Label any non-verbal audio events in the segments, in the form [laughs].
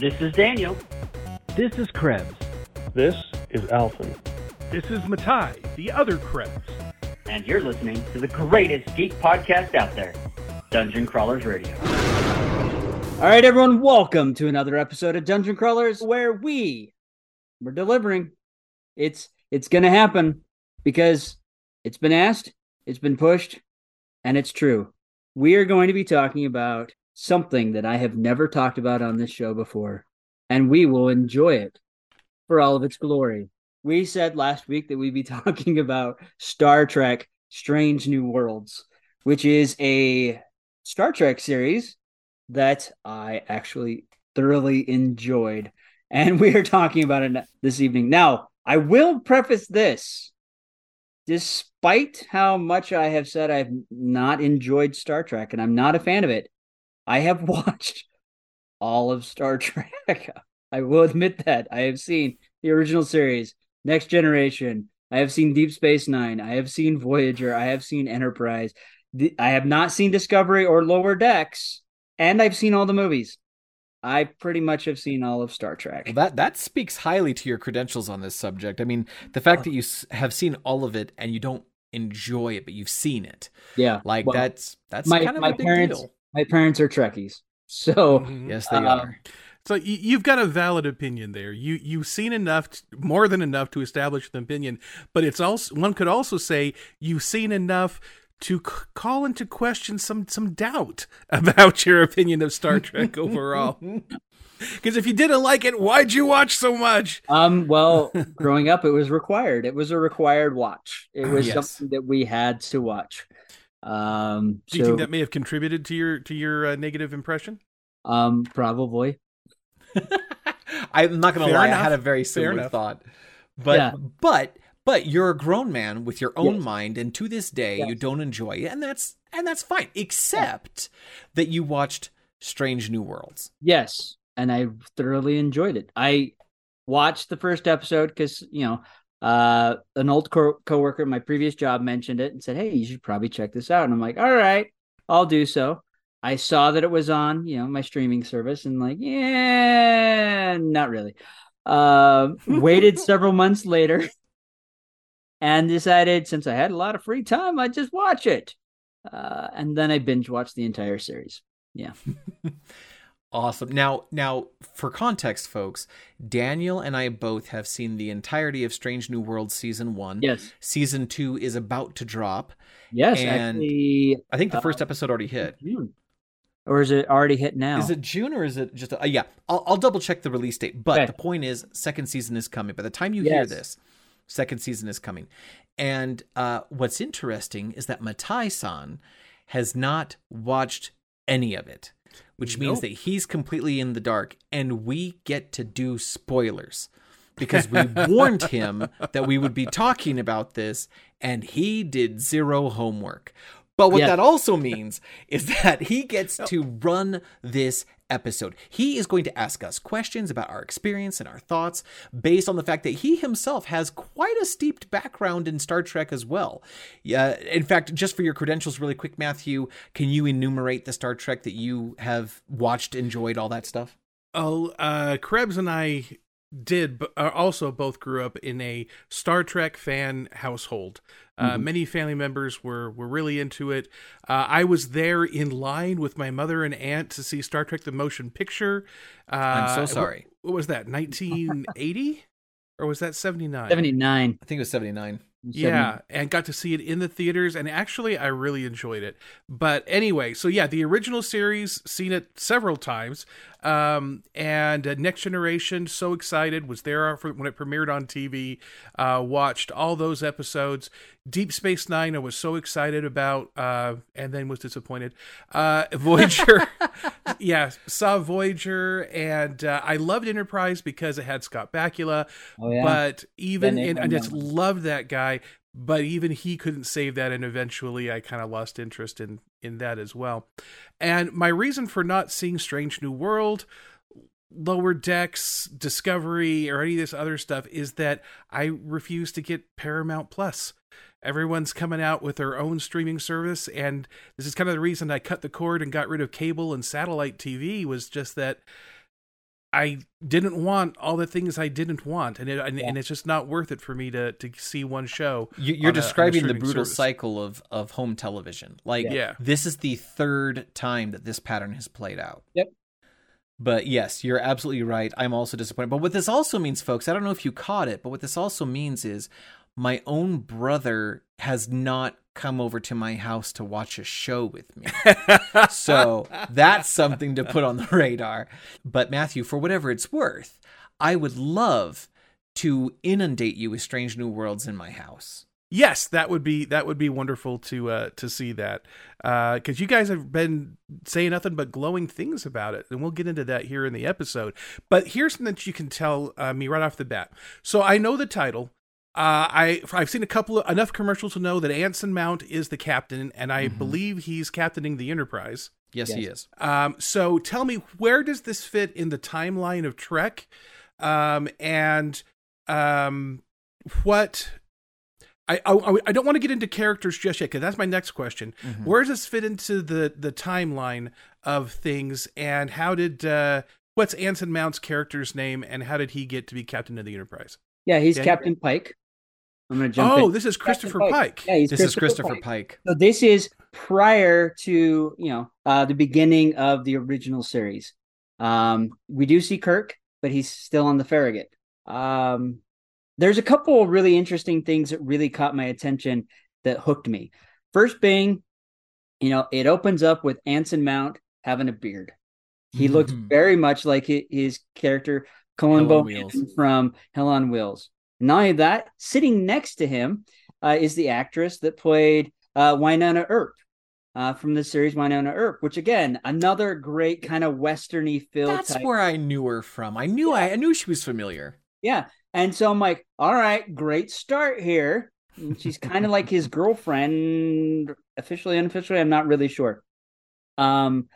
This is Daniel. This is Krebs. This is Alphen. This is Matai, the other Krebs. And you're listening to the greatest geek podcast out there, Dungeon Crawlers Radio. All right, everyone, welcome to another episode of Dungeon Crawlers where we we're delivering. It's it's going to happen because it's been asked, it's been pushed, and it's true. We are going to be talking about something that I have never talked about on this show before, and we will enjoy it for all of its glory. We said last week that we'd be [laughs] talking about Star Trek Strange New Worlds, which is a Star Trek series that I actually thoroughly enjoyed. And [laughs] we are talking about it this evening. Now, I will preface this. Despite how much I have said I've not enjoyed Star Trek and I'm not a fan of it, I have [laughs] watched all of Star Trek. [laughs] I will admit that. I have seen the original series, Next Generation. I have seen Deep Space Nine. I have seen Voyager. I have seen Enterprise. I have not seen Discovery or Lower Decks, and I've seen all the movies. I pretty much have seen all of Star Trek. Well, that that speaks highly to your credentials on this subject. I mean, the fact oh. that you have seen all of it and you don't enjoy it, but you've seen it. Yeah, like well, that's that's my, kind of my a big parents. deal. My parents are Trekkies, so mm-hmm. yes, they uh, are. So you've got a valid opinion there. You you've seen enough, more than enough, to establish an opinion. But it's also one could also say you've seen enough to c- call into question some some doubt [laughs] about your opinion of Star Trek overall. [laughs] Because if you didn't like it, why'd you watch so much? Um, well, [laughs] growing up, it was required. It was a required watch. It was Yes. something that we had to watch. Um, Do you so, think that may have contributed to your to your uh, negative impression? um, probably. [laughs] I'm not gonna Fair lie, enough. I had a very similar thought. But Yeah. but but you're a grown man with your own Yes. mind, and to this day you don't enjoy it, and that's and that's fine, except that you watched Strange New Worlds. Yes, and I thoroughly enjoyed it. I watched the first episode because you know uh, an old co- coworker at my previous job mentioned it and said, "Hey, you should probably check this out." And I'm like, "All right, I'll do so." I saw that it was on, you know, my streaming service, and like, yeah, not really. Uh, waited [laughs] several months later, and decided since I had a lot of free time, I'd just watch it. Uh, and then I binge watched the entire series. Yeah. [laughs] Awesome. Now, now for context, folks, Daniel and I both have seen the entirety of Strange New World season one. Yes. Season two is about to drop. Yes. And actually, I think the Uh, first episode already hit. June. Or is it already hit now? Is it June or is it just? A, uh, yeah, I'll, I'll double check the release date. But Okay. the point is, second season is coming. By the time you hear this, second season is coming. And uh, what's interesting is that Matai-san has not watched any of it, which means Nope. that he's completely in the dark, and we get to do spoilers because we [laughs] warned him that we would be talking about this, and he did zero homework. But what Yeah. that also means is that he gets to run this episode. He is going to ask us questions about our experience and our thoughts based on the fact that he himself has quite a steeped background in Star Trek as well. Yeah, in fact, just for your credentials really quick, Matthew, can you enumerate the Star Trek that you have watched, enjoyed, all that stuff? Oh, uh, Krebs and I did, but uh, also both grew up in a Star Trek fan household. Uh, Many family members were were really into it. Uh, I was there in line with my mother and aunt to see Star Trek: The Motion Picture. Uh, I'm so sorry. What, was that? 1980 or was that 79? 79. I think it was 79. Yeah, and got to see it in the theaters, and actually, I really enjoyed it. But anyway, so yeah, the original series, seen it several times, um, and uh, Next Generation, so excited, was there for when it premiered on TV, uh, watched all those episodes. Deep Space Nine, I was so excited about, uh, and then was disappointed. Uh, Voyager, [laughs] yeah, saw Voyager, and uh, I loved Enterprise because it had Scott Bakula. Oh, yeah. But even in, I just loved that guy. But even he couldn't save that, and eventually I kind of lost interest in in that as well. And my reason for not seeing Strange New World, Lower Decks, Discovery, or any of this other stuff is that I refuse to get Paramount Plus. Everyone's coming out with their own streaming service, and this is kind of the reason I cut the cord and got rid of cable and satellite TV. Was just that I didn't want all the things I didn't want, and it, and, Yeah. and it's just not worth it for me to to see one show. You- on You're a- on a describing the brutal service. cycle of of home television. Like, Yeah. this is the third time that this pattern has played out. Yep. But yes, you're absolutely right. I'm also disappointed. But what this also means, folks, I don't know if you caught it, but what this also means is my own brother has not come over to my house to watch a show with me. [laughs] so that's something to put on the radar. But Matthew, for whatever it's worth, I would love to inundate you with strange new worlds in my house. Yes, that would be that would be wonderful to uh, to see that because you guys have been saying nothing but glowing things about it, and we'll get into that here in the episode. But here's something that you can tell uh, me right off the bat. So I know the title. Uh, I I've seen a couple of enough commercials to know that Anson Mount is the captain, and I Mhm. believe he's captaining the Enterprise. Yes, he is. Um, so tell me, where does this fit in the timeline of Trek? Um, and um, what? I, I I don't want to get into characters just yet because that's my next question. Mhm. Where does this fit into the the timeline of things? And how did uh, what's Anson Mount's character's name? And how did he get to be captain of the Enterprise? Yeah, he's Yeah. Captain Pike. I'm gonna jump Oh, in. this is Christopher Captain Pike. Yeah, he's This is Christopher Pike. So this is prior to you know uh, the beginning of the original series. Um, we do see Kirk, but he's still on the Farragut. Um, there's a couple of really interesting things that really caught my attention that hooked me. First being, you know, it opens up with Anson Mount having a beard. He looks Mhm. very much like his character Cullen Bohannon from Hell on Wheels. Not only that, sitting next to him uh, is the actress that played uh, Wynonna Earp uh, from the series Wynonna Earp, which again, another great kind of westerny feel That's type. where I knew her from. I knew I, I knew she was familiar. Yeah. And so I'm like, all right, great start here. And she's kind of like his [laughs] girlfriend, officially, unofficially. I'm not really sure. Um,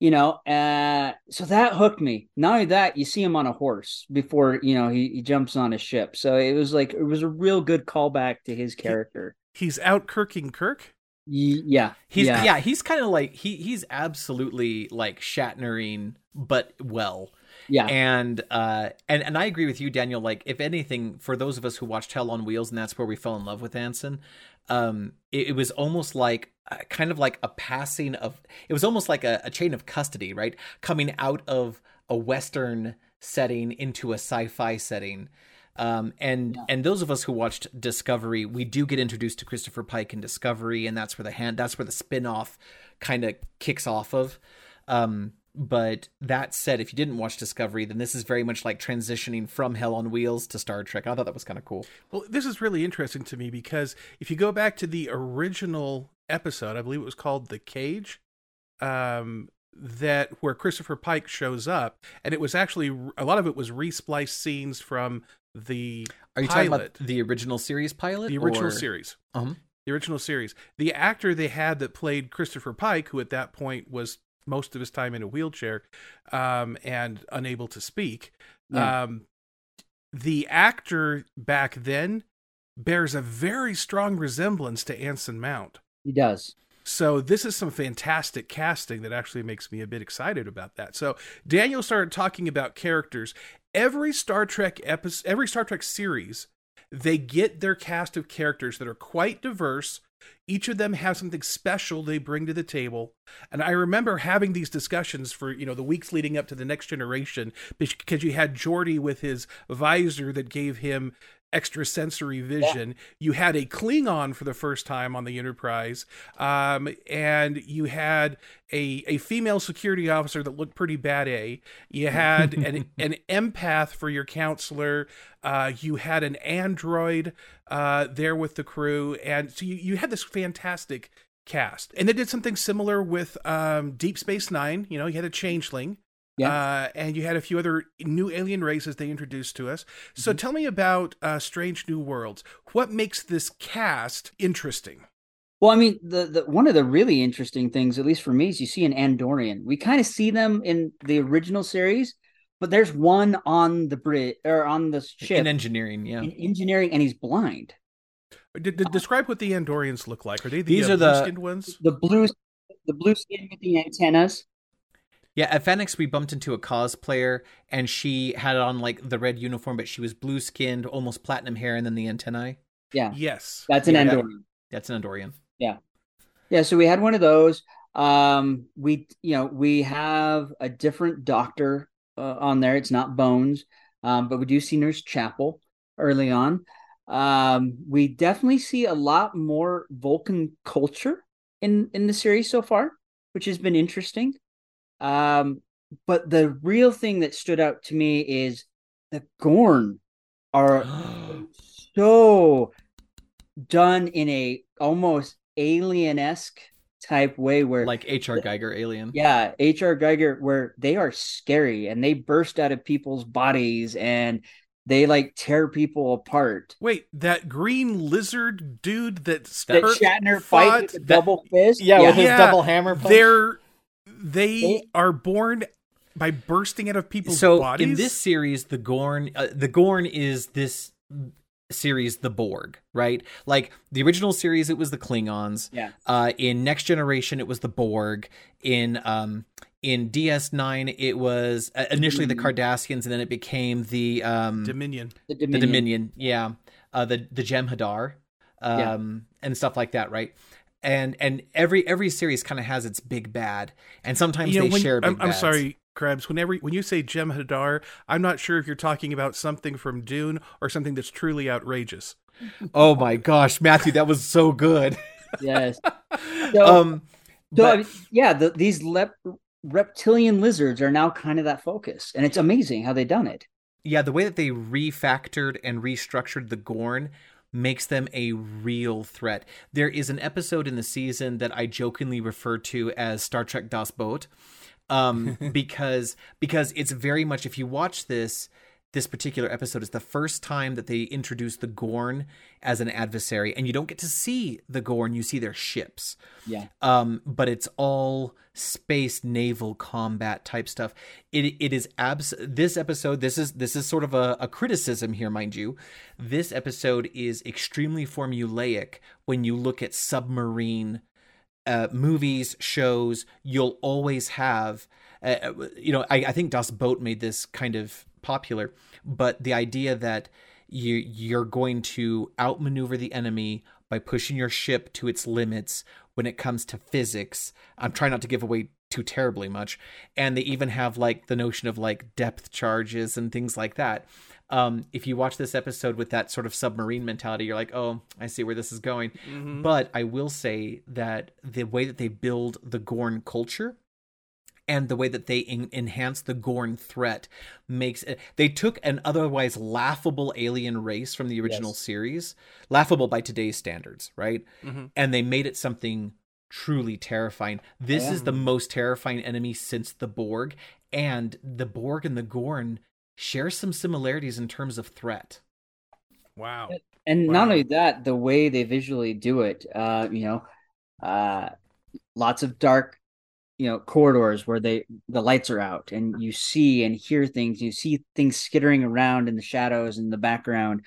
you know, uh, so that hooked me. Not only that, you see him on a horse before you know he, he jumps on a ship. So it was like it was a real good callback to his character. He's out Kirking Kirk. Y- yeah, He's yeah, yeah, he's kind of like he he's absolutely like Shatnering, but well. Yeah. And uh and and I agree with you, Daniel. Like if anything, for those of us who watched Hell on Wheels, and that's where we fell in love with Anson, um, it, it was almost like uh, kind of like a passing of. It was almost like a, a chain of custody, right? Coming out of a Western setting into a sci-fi setting. Um, and Yeah. and those of us who watched Discovery, we do get introduced to Christopher Pike in Discovery, and that's where the hand that's where the spin-off kind of kicks off of. Um, but that said, if you didn't watch Discovery, then this is very much like transitioning from Hell on Wheels to Star Trek. I thought that was kind of cool. Well, this is really interesting to me because if you go back to the original episode, I believe it was called The Cage, um, that where Christopher Pike shows up, and it was actually a lot of it was respliced scenes from the Are you pilot, talking about the original series pilot? the original or- series. Um, The original series. The actor they had that played Christopher Pike, who at that point was most of his time in a wheelchair um, and unable to speak, Yeah. um, the actor back then bears a very strong resemblance to Anson Mount. he does. So this is some fantastic casting that actually makes me a bit excited about that. So Daniel started talking about characters. Every Star Trek episode, every Star Trek series, they get their cast of characters that are quite diverse. Each of them has something special they bring to the table. And I remember having these discussions for, you know, the weeks leading up to the next generation because you had Geordi with his visor that gave him extrasensory vision. You had a Klingon for the first time on the Enterprise, um, and you had a a female security officer that looked pretty bad. A. You had an [laughs] an empath for your counselor. Uh, you had an android uh, there with the crew, and so you, you had this fantastic cast. And they did something similar with um, Deep Space Nine. You know, you had a changeling. Yeah. Uh, and you had a few other new alien races they introduced to us. Mm-hmm. So tell me about uh, Strange New Worlds. What makes this cast interesting? Well, I mean, the, the one of the really interesting things, at least for me, is you see an Andorian. We kind of see them in the original series, but there's one on the bridge or on the ship in engineering, yeah. in engineering, and he's blind. D- d- describe what the Andorians look like. Are they the These uh, are the- blue-skinned ones? The blue, the blue skin with the antennas. Yeah, at Phoenix we bumped into a cosplayer and she had on like the red uniform, but she was blue skinned, almost platinum hair, and then the antennae. Yeah, Yes. that's an Yeah. Andorian. That's an Andorian. Yeah. Yeah, so we had one of those. Um, we you know we have a different doctor uh, on there. It's not Bones, um, but we do see Nurse Chapel early on. Um, we definitely see a lot more Vulcan culture in in the series so far, which has been interesting. Um, but the real thing that stood out to me is the Gorn are [gasps] so done in a almost alien-esque type way where like H.R. Giger alien. yeah hr giger where they are scary and they burst out of people's bodies and they like tear people apart Wait, that green lizard dude that that Kirk shatner fought, fight with the double fist Yeah, with his Yeah, double hammer punch. They're they They- are born by bursting out of people's so bodies. in this series the gorn uh, the gorn is this series the borg right? Like the original series it was the klingons. Yeah. Uh in next generation it was the borg. In um in ds9 it was uh, initially the cardassians and then it became the um Dominion. the the dominion, dominion yeah. Uh the the jem'hadar Yeah. um and stuff like that right and and every every series kind of has its big bad and sometimes You know, they when- share big I'm, I'm sorry, Krebs. Whenever when you say Jem Hadar, I'm not sure if you're talking about something from Dune or something that's truly outrageous. oh my gosh matthew that was so good yes [laughs] so, um so but- I mean, yeah the, these lep- reptilian lizards are now kind of that focus and it's amazing how they done it yeah the way that they refactored and restructured the gorn makes them a real threat. There is an episode in the season that i jokingly refer to as star trek das boot um [laughs] because because it's very much if you watch this this particular episode is the first time that they introduce the gorn as an adversary and you don't get to see the gorn you see their ships yeah um, but it's all space naval combat type stuff. It it is abs. This episode, this is this is sort of a, a criticism here, mind you. This episode is extremely formulaic when you look at submarine uh, movies, shows. You'll always have, uh, you know, I, I think Das Boot made this kind of popular, but the idea that you you're going to outmaneuver the enemy by pushing your ship to its limits when it comes to physics. I'm trying not to give away too terribly much. And they even have like the notion of like depth charges and things like that. Um, if you watch this episode with that sort of submarine mentality, you're like, oh, I see where this is going. But I will say that the way that they build the Gorn culture and the way that they en- enhance the Gorn threat makes it. They took an otherwise laughable alien race from the original Yes. series, laughable by today's standards, right? Mhm. And they made it something truly terrifying. This is the most terrifying enemy since the Borg, and the Borg and the Gorn share some similarities in terms of threat. Wow. and Wow. not only that the way they visually do it uh you know uh lots of dark you know corridors where they the lights are out and you see and hear things you see things skittering around in the shadows in the background.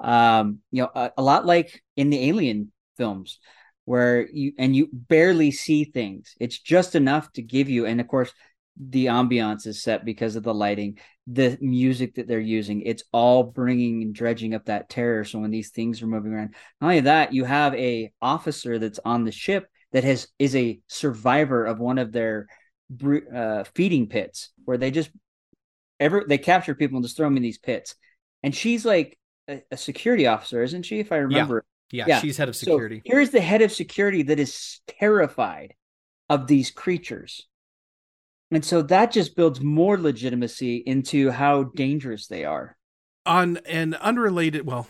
Um you know a, a lot like in the alien films where you and you barely see things. It's just enough to give you and of course the ambiance is set because of the lighting the music that they're using. It's all bringing and dredging up that terror. So when these things are moving around not only that you have a officer that's on the ship that has is a survivor of one of their uh, feeding pits where they just ever they capture people and just throw them in these pits and she's like a, a security officer isn't she if i remember Yeah, Yeah, she's head of so security. here's the head of security that is terrified of these creatures. And so that just builds more legitimacy into how dangerous they are. On an unrelated, well,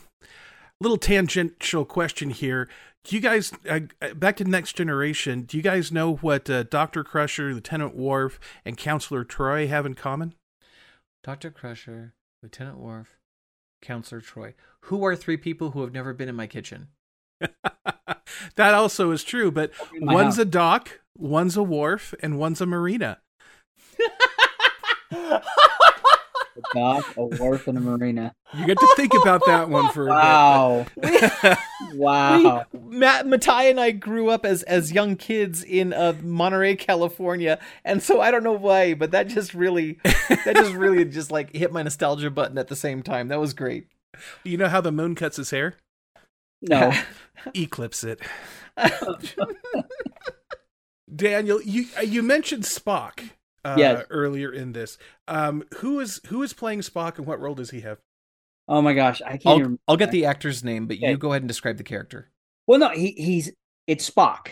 little tangential question here. Do you guys, uh, back to Next Generation, do you guys know what uh, Dr. Crusher, Lieutenant Worf, and Counselor Troi have in common? Dr. Crusher, Lieutenant Worf, Counselor Troi. Who are three people who have never been in my kitchen? [laughs] that also is true, but one's house. a dock, one's a wharf, and one's a marina. [laughs] a dock, a wharf, and a marina. You get to think about that one for a bit. Wow. [laughs] wow. We, Matt, Matai and I grew up as as young kids in uh, Monterey, California, and so I don't know why, but that just really, that just really [laughs] just like hit my nostalgia button at the same time. That was great. You know how the moon cuts his hair? No. [laughs] Eclipse it. Daniel, you uh, you mentioned Spock uh, Yes. earlier in this. Um, who is who is playing Spock and what role does he have? Oh my gosh, I can't I'll, even. I'll get the actor's name, but Okay. you go ahead and describe the character. Well, no, he he's it's Spock.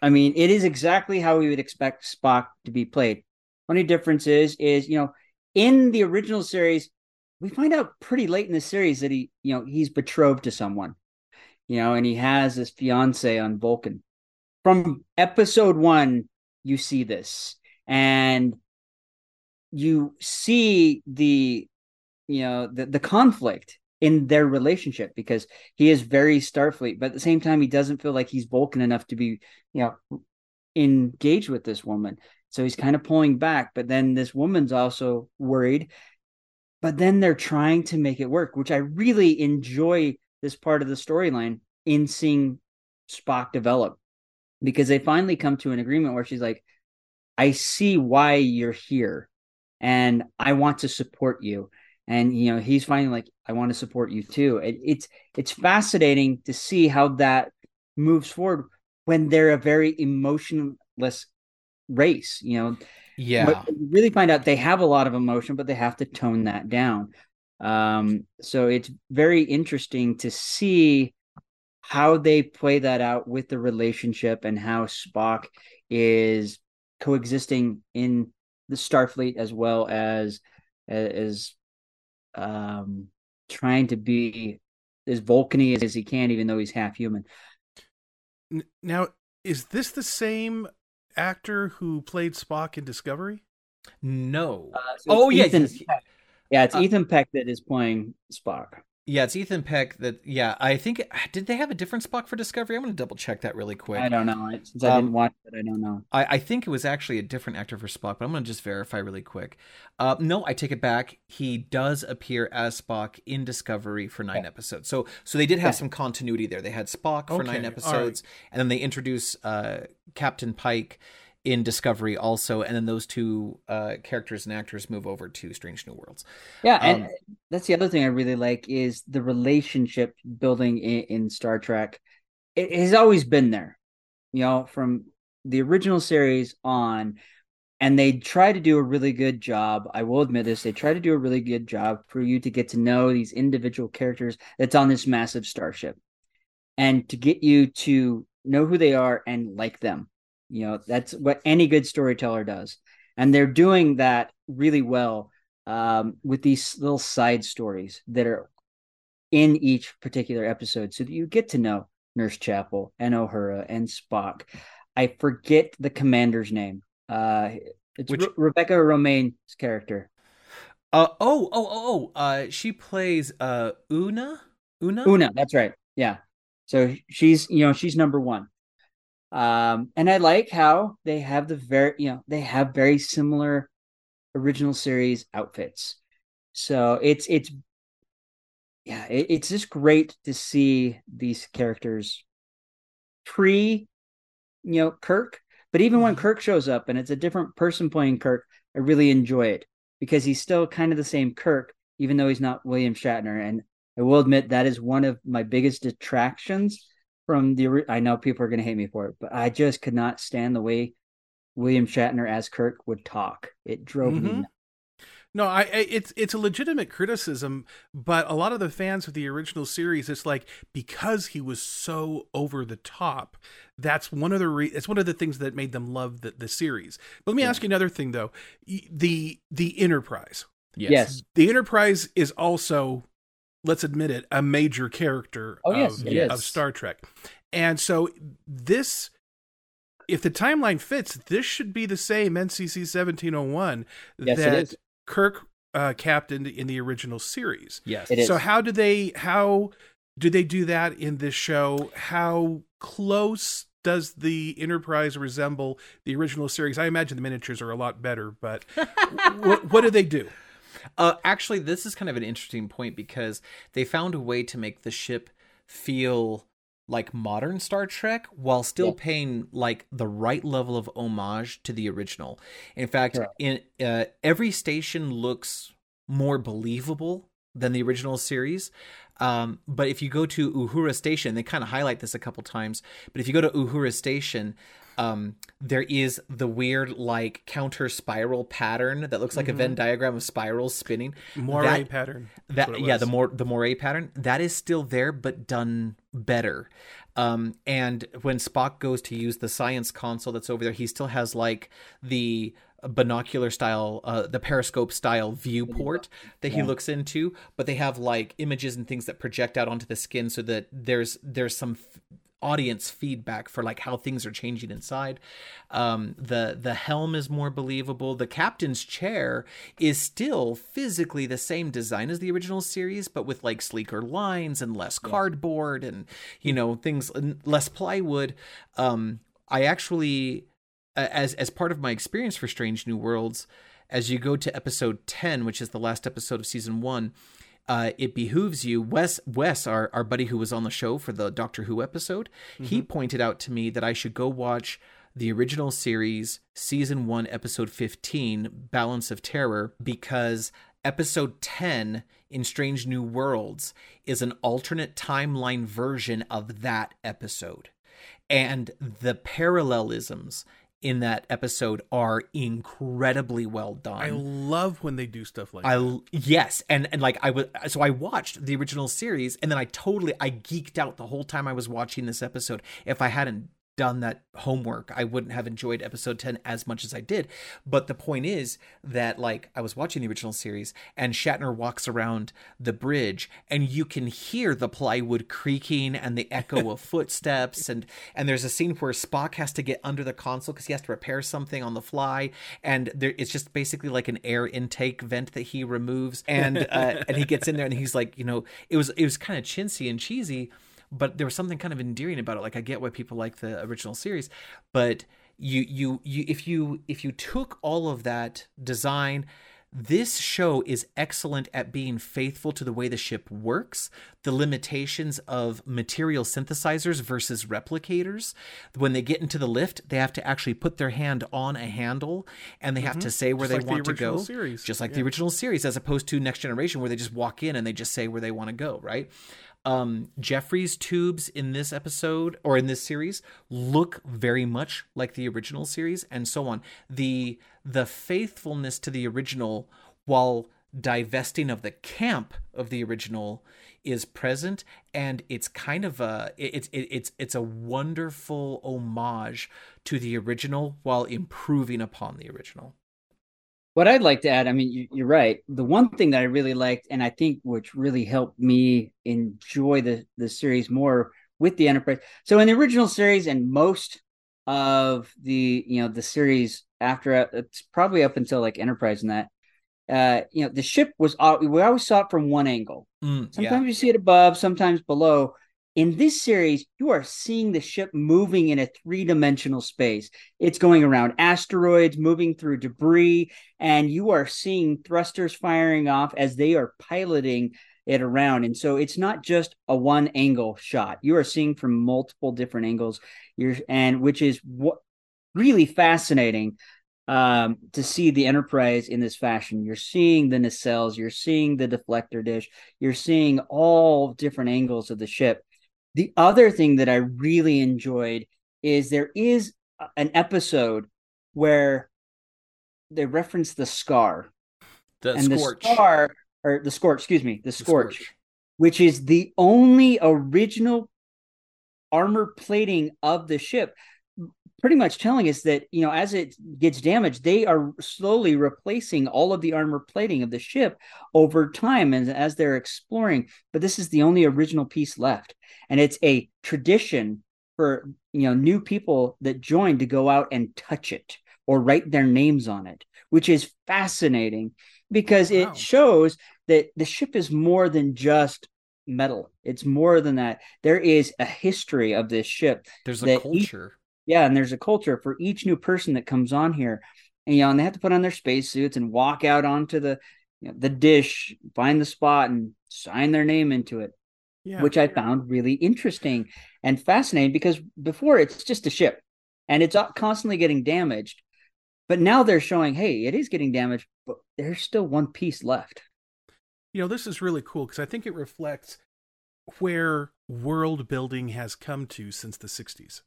I mean, it is exactly how we would expect Spock to be played. Only difference is, is you know, in the original series, we find out pretty late in the series that he, you know, he's betrothed to someone, you know, and he has this fiance on Vulcan. From episode one, you see this, and you see the, you know, the the conflict in their relationship because he is very Starfleet, but at the same time, he doesn't feel like he's Vulcan enough to be, you know, engaged with this woman. So he's kind of pulling back. But then this woman's also worried. But then they're trying to make it work, which I really enjoy this part of the storyline in seeing Spock develop because they finally come to an agreement where she's like, I see why you're here and I want to support you. And you know he's finally like i want to support you too. It, it's it's fascinating to see how that moves forward when they're a very emotionless race you know? Yeah, but you really find out they have a lot of emotion but they have to tone that down. Um so it's very interesting to see how they play that out with the relationship and how spock is coexisting in the starfleet as well as as um trying to be as Vulcan as he can, even though he's half human. Now, is this the same actor who played Spock in Discovery? no. Uh, so oh it's yeah, Ethan yes. Peck. yeah, it's Uh, Ethan Peck that is playing Spock. Yeah, it's Ethan Peck. That yeah, I think did they have a different Spock for Discovery? I'm gonna double check that really quick. I don't know I- since I Um, didn't watch it. I don't know. I, I think it was actually a different actor for Spock, but I'm going to just verify really quick. Uh, no, I take it back. He does appear as Spock in Discovery for nine episodes. So so they did have Yeah. some continuity there. They had Spock for Okay, nine episodes, and then they introduce uh, Captain Pike in Discovery also, and then those two uh, characters and actors move over to Strange New Worlds. Yeah, and um, that's the other thing I really like is the relationship building in, in Star Trek. It has always been there, you know, from the original series on, and they try to do a really good job. I will admit this; they try to do a really good job for you to get to know these individual characters that's on this massive starship, and to get you to know who they are and like them. You know, that's what any good storyteller does, and they're doing that really well um, with these little side stories that are in each particular episode so that you get to know Nurse Chapel and Uhura and Spock. I forget the commander's name. Uh, it's Which- Re- Rebecca Romijn's character. Uh, oh, oh, oh, oh. Uh, she plays uh, Una. Una. Una, that's right. Yeah. So she's, you know, she's number one. Um, and I like how they have the very, you know, they have very similar original series outfits. So it's it's yeah, it, it's just great to see these characters pre, you know, Kirk. But even when Kirk shows up and it's a different person playing Kirk, I really enjoy it because he's still kind of the same Kirk, even though he's not William Shatner. And I will admit that is one of my biggest detractions from the. I know people are going to hate me for it, but I just could not stand the way William Shatner as Kirk would talk. It drove me. Mhm. nuts. No, I, I it's it's a legitimate criticism, but a lot of the fans of the original series, it's like because he was so over the top, that's one of the re- it's one of the things that made them love the, the series. But let me Yeah. ask you another thing though, the the Enterprise, Yes. the Enterprise is also, let's admit it, a major character Oh, yes, of, it is. of Star Trek, and so this. If the timeline fits, this should be the same NCC seventeen oh one Yes, it that is. Kirk uh, captained in the original series. Yes. It is. So how do they how do they do that in this show? How close does the Enterprise resemble the original series? I imagine the miniatures are a lot better, but [laughs] what, what do they do? Uh, actually, this is kind of an interesting point because they found a way to make the ship feel like modern Star Trek while still Yeah. paying like the right level of homage to the original. In fact, in uh, every station looks more believable than the original series. Um, but if you go to Uhura Station, they kind of highlight this a couple times. But if you go to Uhura Station, um, there is the weird like counter spiral pattern that looks like a Venn diagram of spirals spinning. Moiré That- pattern. That yeah the more the moiré pattern that is still there but done better um and when spock goes to use the science console that's over there he still has like the binocular style uh the periscope style viewport that he Yeah. looks into but they have like images and things that project out onto the skin so that there's there's some f- audience feedback for like how things are changing inside. Um the the helm is more believable. The captain's chair is still physically the same design as the original series but with like sleeker lines and less cardboard and you know things less plywood. Um i actually as as part of my experience for strange new worlds as you go to episode 10 which is the last episode of season 1 uh, it behooves you. Wes, Wes, our, our buddy who was on the show for the Doctor Who episode, he pointed out to me that I should go watch the original series, season one, episode 15, Balance of Terror, because episode 10 in Strange New Worlds is an alternate timeline version of that episode. And the parallelisms in that episode are incredibly well done. I love when they do stuff like I that. yes, and and like I was so I watched the original series and then I totally I geeked out the whole time I was watching this episode. If I hadn't done that homework, I wouldn't have enjoyed episode 10 as much as I did. But the point is that like I was watching the original series and Shatner walks around the bridge and you can hear the plywood creaking and the echo [laughs] of footsteps. And and there's a scene where Spock has to get under the console cuz he has to repair something on the fly. And there it's just basically like an air intake vent that he removes. And uh, and he gets in there and he's like, you know, it was it was kind of chintzy and cheesy but there was something kind of endearing about it like i get why people like the original series but you you you if you if you took all of that design this show is excellent at being faithful to the way the ship works, the limitations of material synthesizers versus replicators. When they get into the lift, they have to actually put their hand on a handle and they have to mm-hmm. say where Just they like the want to go. series. Just like Yeah. the original series, as opposed to Next Generation, where they just walk in and they just say where they want to go, right? Um Jefferies tubes in this episode or in this series look very much like the original series and so on. The the faithfulness to the original while divesting of the camp of the original is present and it's kind of a it's it, it's it's a wonderful homage to the original while improving upon the original What I'd like to add, I mean, you, you're right. The one thing that I really liked, and I think which really helped me enjoy the the series more with the Enterprise. So in the original series and most of the you know the series after uh, it's probably up until like Enterprise and that, uh, you know, the ship was we always saw it from one angle. Mm, Sometimes you see it above, sometimes below. In this series, you are seeing the ship moving in a three dimensional space. It's going around asteroids, moving through debris, and you are seeing thrusters firing off as they are piloting it around. And so it's not just a one angle shot. You are seeing from multiple different angles. You're and which is what really fascinating um, to see the Enterprise in this fashion. You're seeing the nacelles, you're seeing the deflector dish, you're seeing all different angles of the ship. The other thing that I really enjoyed is there is an episode where they reference the scar. The and scorch. the scar or the scorch, excuse me, the The scorch, which is the only original armor plating of the ship pretty much telling us that you know as it gets damaged they are slowly replacing all of the armor plating of the ship over time and as they're exploring but this is the only original piece left. And it's a tradition for you know new people that join to go out and touch it or write their names on it which is fascinating because Wow. it shows that the ship is more than just metal. It's more than that. There is a history of this ship there's a culture yeah, and there's a culture for each new person that comes on here. And you know, and they have to put on their spacesuits and walk out onto the you know, the dish, find the spot, and sign their name into it, Yeah. which I found really interesting and fascinating because before it's just a ship and it's uh, constantly getting damaged. But now they're showing, hey, it is getting damaged, but there's still one piece left. you know, this is really cool because I think it reflects where world building has come to since the 60s.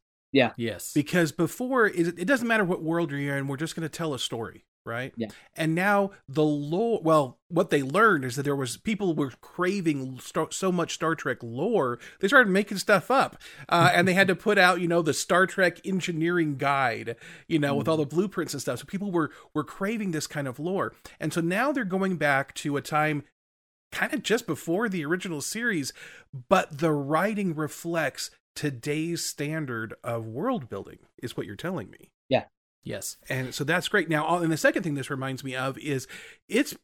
Yes. Because before, it, it doesn't matter what world you're in, we're just going to tell a story, right? Yeah. And now the lore, well, what they learned is that there was people were craving star, so much Star Trek lore, they started making stuff up. Uh, [laughs] and they had to put out, you know, the Star Trek engineering guide, you know, with all the blueprints and stuff. So people were were craving this kind of lore. And so now they're going back to a time kind of just before the original series, but the writing reflects today's standard of world building, is what you're telling me. Yeah yes. And so that's great. Now, and the second thing this reminds me of is it's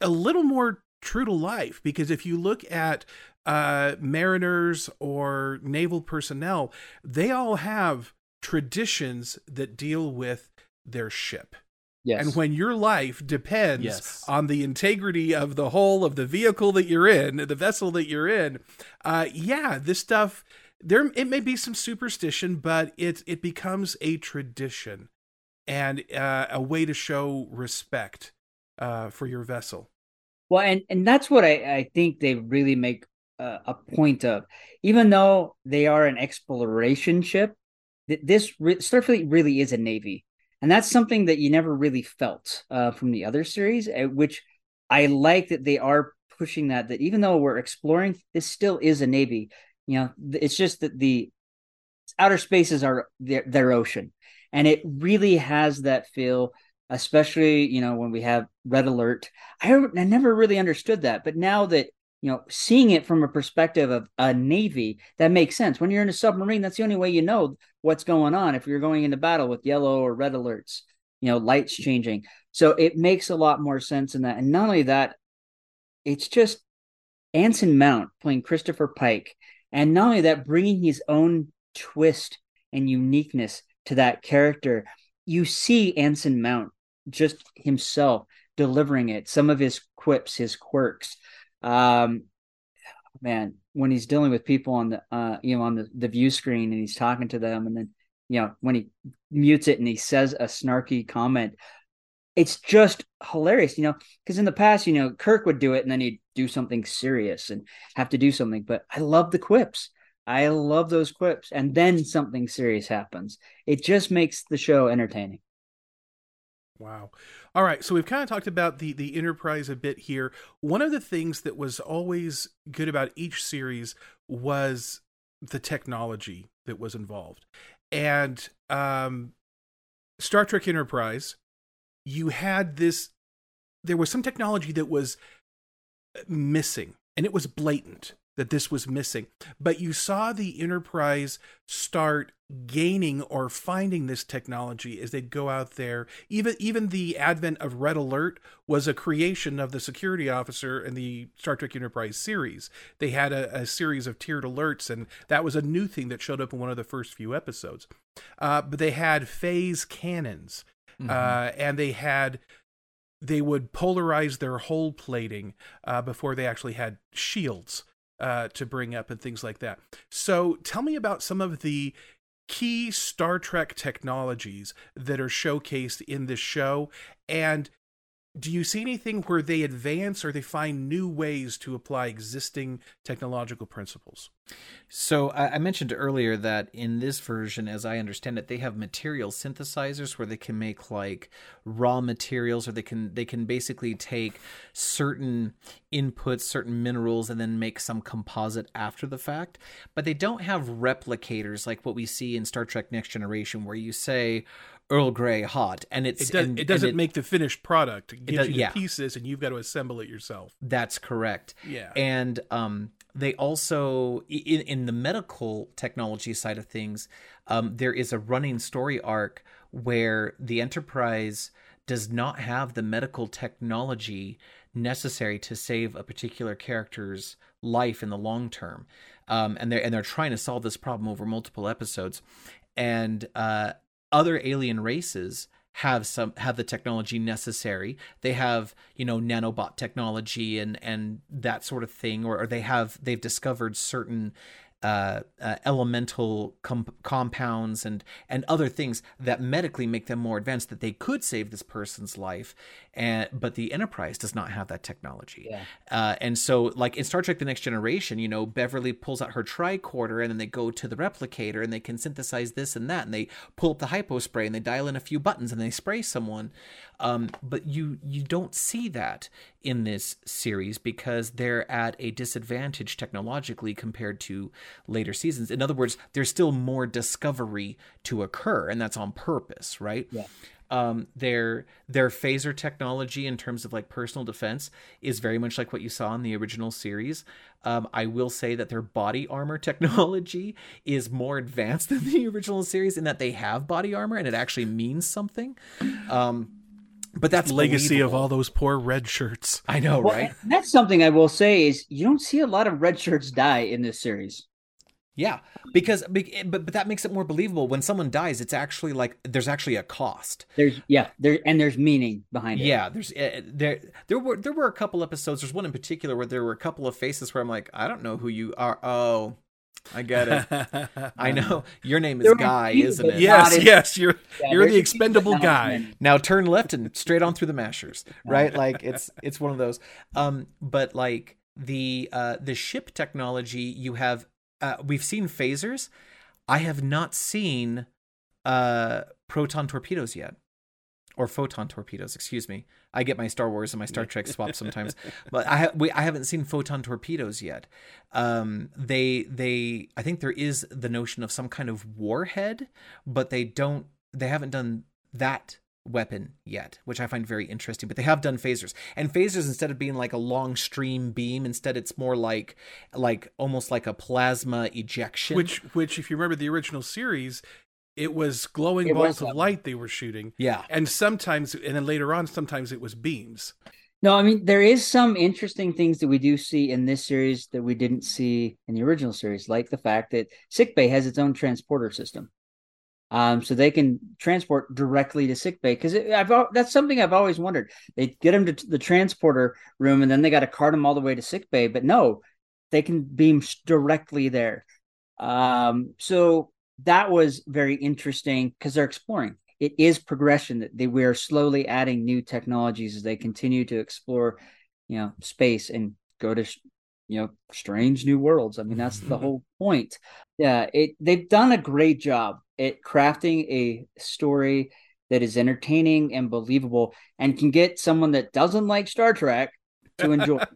a little more true to life because if you look at uh, mariners or naval personnel, they all have traditions that deal with their ship. Yes. And when your life depends Yes. on the integrity of the whole of the vehicle that you're in, the vessel that you're in, uh, yeah, this stuff there it may be some superstition, but it it becomes a tradition and uh, a way to show respect uh, for your vessel. Well, and and that's what I I think they really make a, a point of. Even though they are an exploration ship, th- this re- Starfleet really is a navy, and that's something that you never really felt uh, from the other series. uh, Which I like that they are pushing that. That even though we're exploring, this still is a navy. You know, it's just that the outer spaces are their, their ocean, and it really has that feel especially you know when we have red alert. I, I never really understood that but now that you know seeing it from a perspective of a navy that makes sense. When you're in a submarine that's the only way you know what's going on. If you're going into battle with yellow or red alerts you know lights changing. So it makes a lot more sense in that. And not only that it's just anson mount playing christopher pike and not only that bringing his own twist and uniqueness to that character you see anson mount just himself delivering it some of his quips his quirks. Um man when he's dealing with people on the uh you know on the, the view screen and he's talking to them and then you know when he mutes it and he says a snarky comment it's just hilarious you know because in the past you know kirk would do it and then he'd do something serious and have to do something but i love the quips i love those quips and then something serious happens it just makes the show entertaining Wow. All right. So we've kind of talked about the the Enterprise a bit here. One of the things that was always good about each series was the technology that was involved. And um Star Trek Enterprise, you had this there was some technology that was missing and it was blatant that this was missing. But you saw the Enterprise start gaining or finding this technology as they'd go out there. Even even the advent of Red Alert was a creation of the security officer in the Star Trek Enterprise series. They had a, a series of tiered alerts, and that was a new thing that showed up in one of the first few episodes. Uh, but they had phase cannons, uh, and they had they would polarize their hull plating uh, before they actually had shields uh, to bring up and things like that. So tell me about some of the key Star Trek technologies that are showcased in this show. And do you see anything where they advance or they find new ways to apply existing technological principles? So I mentioned earlier that in this version, as I understand it, they have material synthesizers where they can make like raw materials, or they can they can basically take certain inputs, certain minerals, and then make some composite after the fact. But they don't have replicators like what we see in Star Trek Next Generation, where you say Earl Grey hot, and it's It, does, and- it doesn't and make the finished product. It gives does- you yeah. pieces and you've got to assemble it yourself. That's correct. Yeah. And um, they also, in, in the medical technology side of things, um, there is a running story arc where the Enterprise does not have the medical technology necessary to save a particular character's life in the long term. Um, and they're and they're trying to solve this problem over multiple episodes, and uh, other alien races have some have the technology necessary. They have you know nanobot technology and and that sort of thing, or, or they have they've discovered certain uh, uh, elemental com- compounds and and other things that medically make them more advanced that they could save this person's life and but the enterprise does not have that technology Yeah. uh, and so like in star trek the next generation you know beverly pulls out her tricorder and then they go to the replicator and they can synthesize this and that and they pull up the hypo spray and they dial in a few buttons and they spray someone um, but you you don't see that in this series because they're at a disadvantage technologically compared to later seasons. In other words, there's still more discovery to occur, and that's on purpose, right? Yeah. Um, their their phaser technology in terms of like personal defense is very much like what you saw in the original series. Um, I will say that their body armor [laughs] technology is more advanced than the original series in that they have body armor and it actually means something. Um, but that's the Legacy of all those poor red shirts. I know, Well, right? That's something I will say is you don't see a lot of red shirts die in this series. Yeah, because but but that makes it more believable when someone dies. It's actually like there's actually a cost. There's yeah, there and there's meaning behind it. Yeah, there's uh, there there were there were a couple episodes. There's one in particular where there were a couple of faces where I'm like, I don't know who you are. Oh, I get it. [laughs] I know your name is There Guy, isn't it? yeah. yes, in- yes, you're Yeah, you're the a few, but expendable guy. now turn left and straight on through the mashers right like it's it's one of those um but like the uh the ship technology you have uh we've seen phasers i have not seen uh proton torpedoes yet or photon torpedoes excuse me i get my star wars and my star trek swapped sometimes [laughs] but i ha- we, i haven't seen photon torpedoes yet um they they i think there is the notion of some kind of warhead but they don't they haven't done that weapon yet, which I find very interesting. But they have done phasers, and phasers instead of being like a long stream beam, instead it's more like like almost like a plasma ejection. Which which if you remember the original series, it was glowing It balls was of light they were shooting. yeah, And sometimes and then later on sometimes it was beams. No, I mean there is some interesting things that we do see in this series that we didn't see in the original series, like the fact that sickbay has its own transporter system. Um, so they can transport directly to sickbay because I've that's something I've always wondered. They get them to the transporter room and then they got to cart them all the way to sickbay, but no, they can beam directly there. Um, so that was very interesting because they're exploring. It is progression that they we are slowly adding new technologies as they continue to explore, you know, space and go to, you know, strange new worlds. I mean, that's the [laughs] whole point. Yeah, it they've done a great job at crafting a story that is entertaining and believable and can get someone that doesn't like Star Trek to enjoy. [laughs]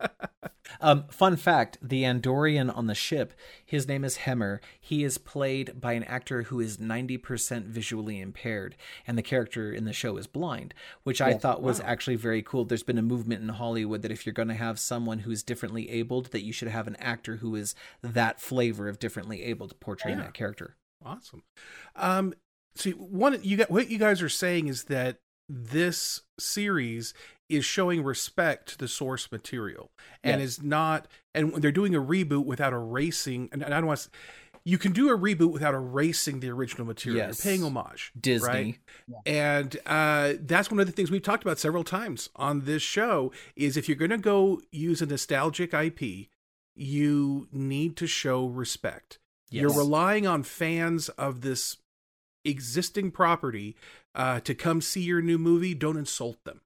Um, fun fact: the Andorian on the ship, his name is Hemmer. He is played by an actor who is ninety percent visually impaired, and the character in the show is blind, which I thought was actually very cool. There's been a movement in Hollywood that if you're going to have someone who's differently abled, that you should have an actor who is that flavor of differently able to portray Yeah. that character. Awesome. Um, see, one you got what you guys are saying is that this series is showing respect to the source material and Yes. is not, and they're doing a reboot without erasing. And I don't want to. You can do a reboot without erasing the original material. Yes. You're paying homage. Disney. right? And uh, that's one of the things we've talked about several times on this show is if you're going to go use a nostalgic IP, you need to show respect. You're relying on fans of this existing property uh, to come see your new movie. Don't insult them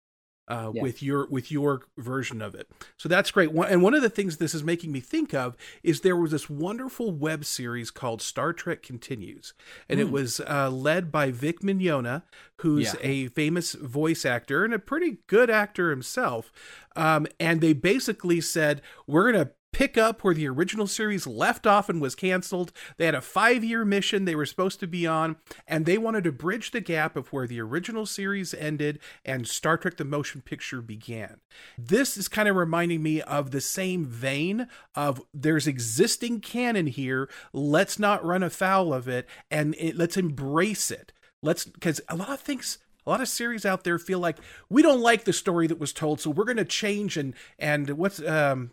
uh, Yeah. with your with your version of it. So that's great. One, and one of the things this is making me think of is there was this wonderful web series called Star Trek Continues, and it was uh, led by Vic Mignogna, who's Yeah. a famous voice actor and a pretty good actor himself. Um, and they basically said we're gonna pick up where the original series left off and was canceled. They had a five year mission they were supposed to be on, and they wanted to bridge the gap of where the original series ended and Star Trek the Motion Picture began. This is kind of reminding me of the same vein of there's existing canon here. Let's not run afoul of it and it, let's embrace it. Let's, because a lot of things a lot of series out there feel like we don't like the story that was told, so we're going to change and and what's um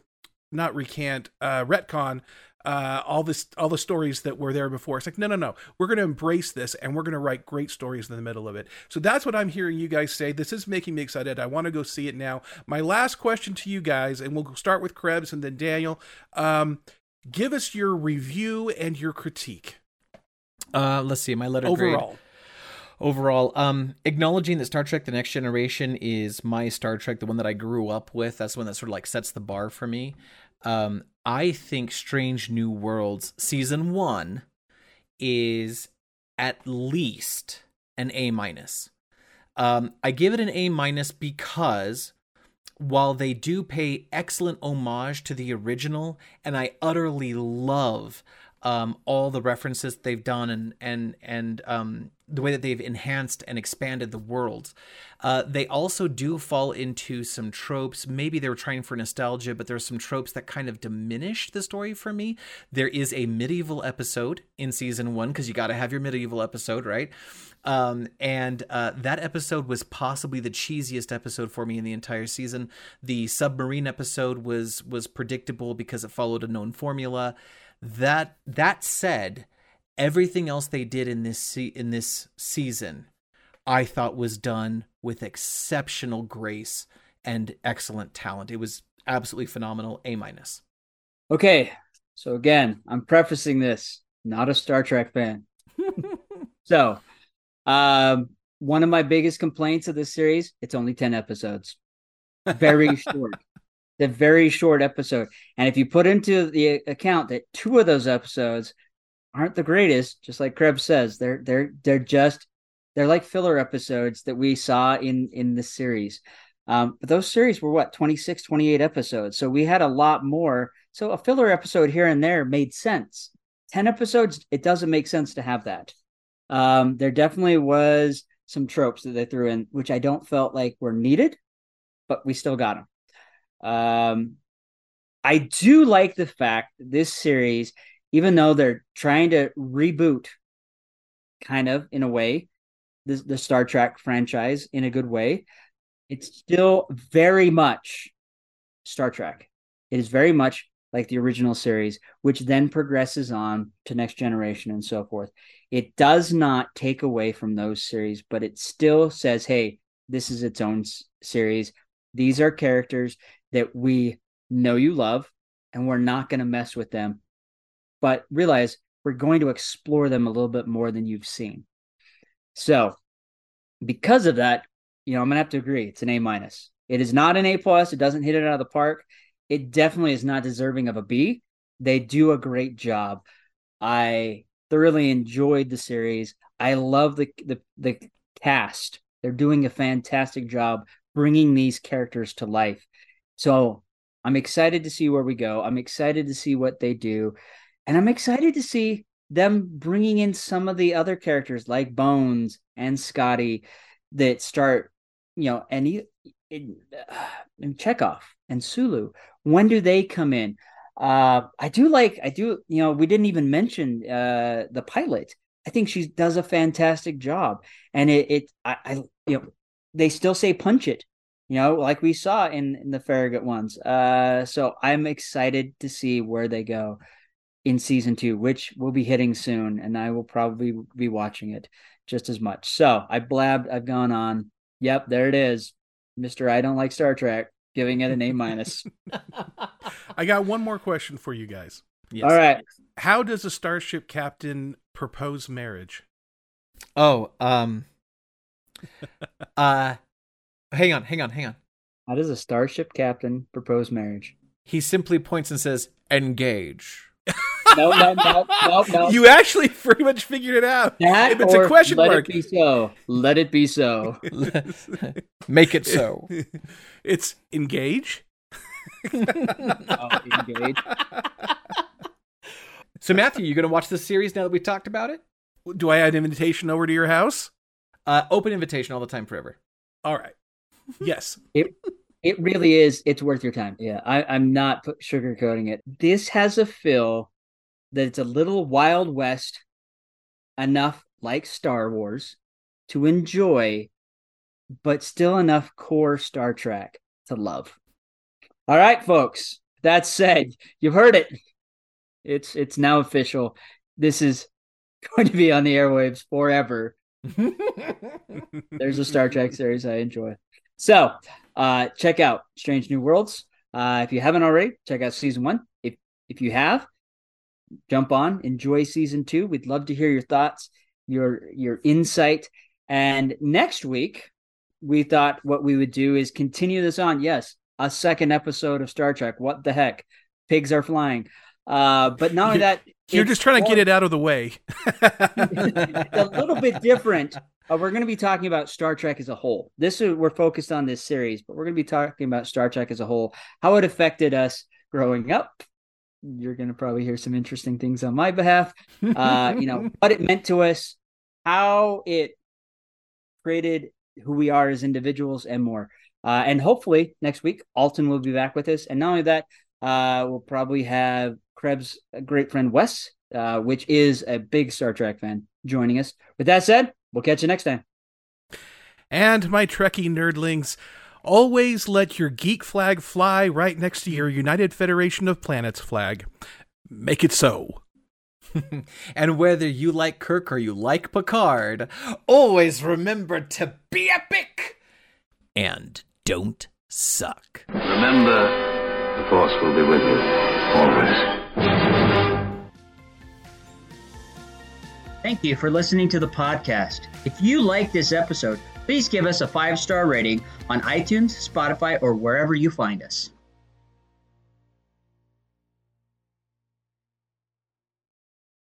not recant, uh, retcon uh, all this all the stories that were there before. It's like no, no, no. We're going to embrace this, and we're going to write great stories in the middle of it. So that's what I'm hearing you guys say. This is making me excited. I want to go see it now. My last question to you guys, and we'll start with Krebs and then Daniel. Um, give us your review and your critique. Uh, let's see. My letter overall. Grade. Overall, um, acknowledging that Star Trek: The Next Generation is my Star Trek, the one that I grew up with. That's the one that sort of like sets the bar for me. Um, I think Strange New Worlds season one is at least an A minus. Um, I give it an A minus because while they do pay excellent homage to the original, and I utterly love um, all the references they've done and and and um, the way that they've enhanced and expanded the worlds. Uh, they also do fall into some tropes. Maybe they were trying for nostalgia, but there's some tropes that kind of diminish the story for me. There is a medieval episode in season one because you got to have your medieval episode, right? Um, and uh, that episode was possibly the cheesiest episode for me in the entire season. The submarine episode was was predictable because it followed a known formula. That that said, everything else they did in this se- in this season, I thought was done with exceptional grace and excellent talent. It was absolutely phenomenal. A minus. Okay, so again, I'm prefacing this not a Star Trek fan. [laughs] so, um, one of my biggest complaints of this series, it's only 10 episodes. Very [laughs] short the very short episode. And if you put into the account that two of those episodes aren't the greatest, just like Krebs says, they're they're they're just they're like filler episodes that we saw in in the series. Um, but those series were what 26, 28 episodes. So we had a lot more. So a filler episode here and there made sense. 10 episodes, it doesn't make sense to have that. Um, there definitely was some tropes that they threw in, which I don't felt like were needed, but we still got them. Um, I do like the fact this series, even though they're trying to reboot, kind of in a way, the, the Star Trek franchise in a good way, it's still very much Star Trek. It is very much like the original series, which then progresses on to Next Generation and so forth. It does not take away from those series, but it still says, hey, this is its own series. These are characters that we know you love and we're not going to mess with them. But realize we're going to explore them a little bit more than you've seen. So, because of that, you know, I'm going to have to agree. It's an A minus. It is not an A plus. It doesn't hit it out of the park. It definitely is not deserving of a B. They do a great job. I thoroughly enjoyed the series. I love the the the cast. They're doing a fantastic job bringing these characters to life. So I'm excited to see where we go. I'm excited to see what they do. And I'm excited to see them bringing in some of the other characters like Bones and Scotty that start, you know, and, he, and, uh, and Chekov and Sulu. When do they come in? Uh, I do like, I do, you know, we didn't even mention uh, the pilot. I think she does a fantastic job. And it, it I, I, you know, they still say punch it you know, like we saw in, in the Farragut ones. Uh, so I'm excited to see where they go in season two, which will be hitting soon, and I will probably be watching it just as much. So I blabbed, I've gone on. Yep, there it is, Mister. I don't like Star Trek, giving it an A minus. [laughs] I got one more question for you guys. Yes. All right. How does a starship captain propose marriage? Oh, um, [laughs] uh, Hang on, hang on, hang on. How does a starship captain propose marriage? He simply points and says, "Engage." [laughs] no, no, no, no, no. You actually [laughs] pretty much figured it out. That if it's a question let mark. it be so. Let it be so. [laughs] Make it so. It's engage. oh, engage. So Matthew, you going to watch this series now that we've talked about it? Do I add an invitation over to your house? Uh, open invitation all the time, forever. All right. [laughs] Yes. it it really is. It's worth your time. Yeah, I, I'm not sugarcoating it. This has a feel that it's a little Wild West enough like Star Wars to enjoy, but still enough core Star Trek to love. All right, folks. that said, you've heard it. It's it's now official. This is [laughs] going to be on the airwaves forever. [laughs] There's a Star Trek series I enjoy. So, uh, check out Strange New Worlds. Uh, if you haven't already, check out season one. If if you have, jump on, enjoy season two. We'd love to hear your thoughts, your your insight. And next week, we thought what we would do is continue this on. Yes, a second episode of Star Trek. What the heck? Pigs are flying. Uh, but not only [laughs] that, You're just trying to get it out of the way. [laughs] a little bit different. Uh, we're going to be talking about Star Trek as a whole. This is we're focused on this series, but we're going to be talking about Star Trek as a whole, how it affected us growing up. You're going to probably hear some interesting things on my behalf. Uh, you know what it meant to us, how it created who we are as individuals, and more. Uh, and hopefully next week, Alton will be back with us. And not only that, uh, we'll probably have Krebs' great friend Wes, uh, which is a big Star Trek fan, joining us. With that said, we'll catch you next time. And my Trekkie nerdlings, always let your geek flag fly right next to your United Federation of Planets flag. Make it so. [laughs] and whether you like Kirk or you like Picard, always remember to be epic and don't suck. Remember, the Force will be with you, always. Thank you for listening to the podcast. If you like this episode, please give us a five star rating on iTunes, Spotify, or wherever you find us.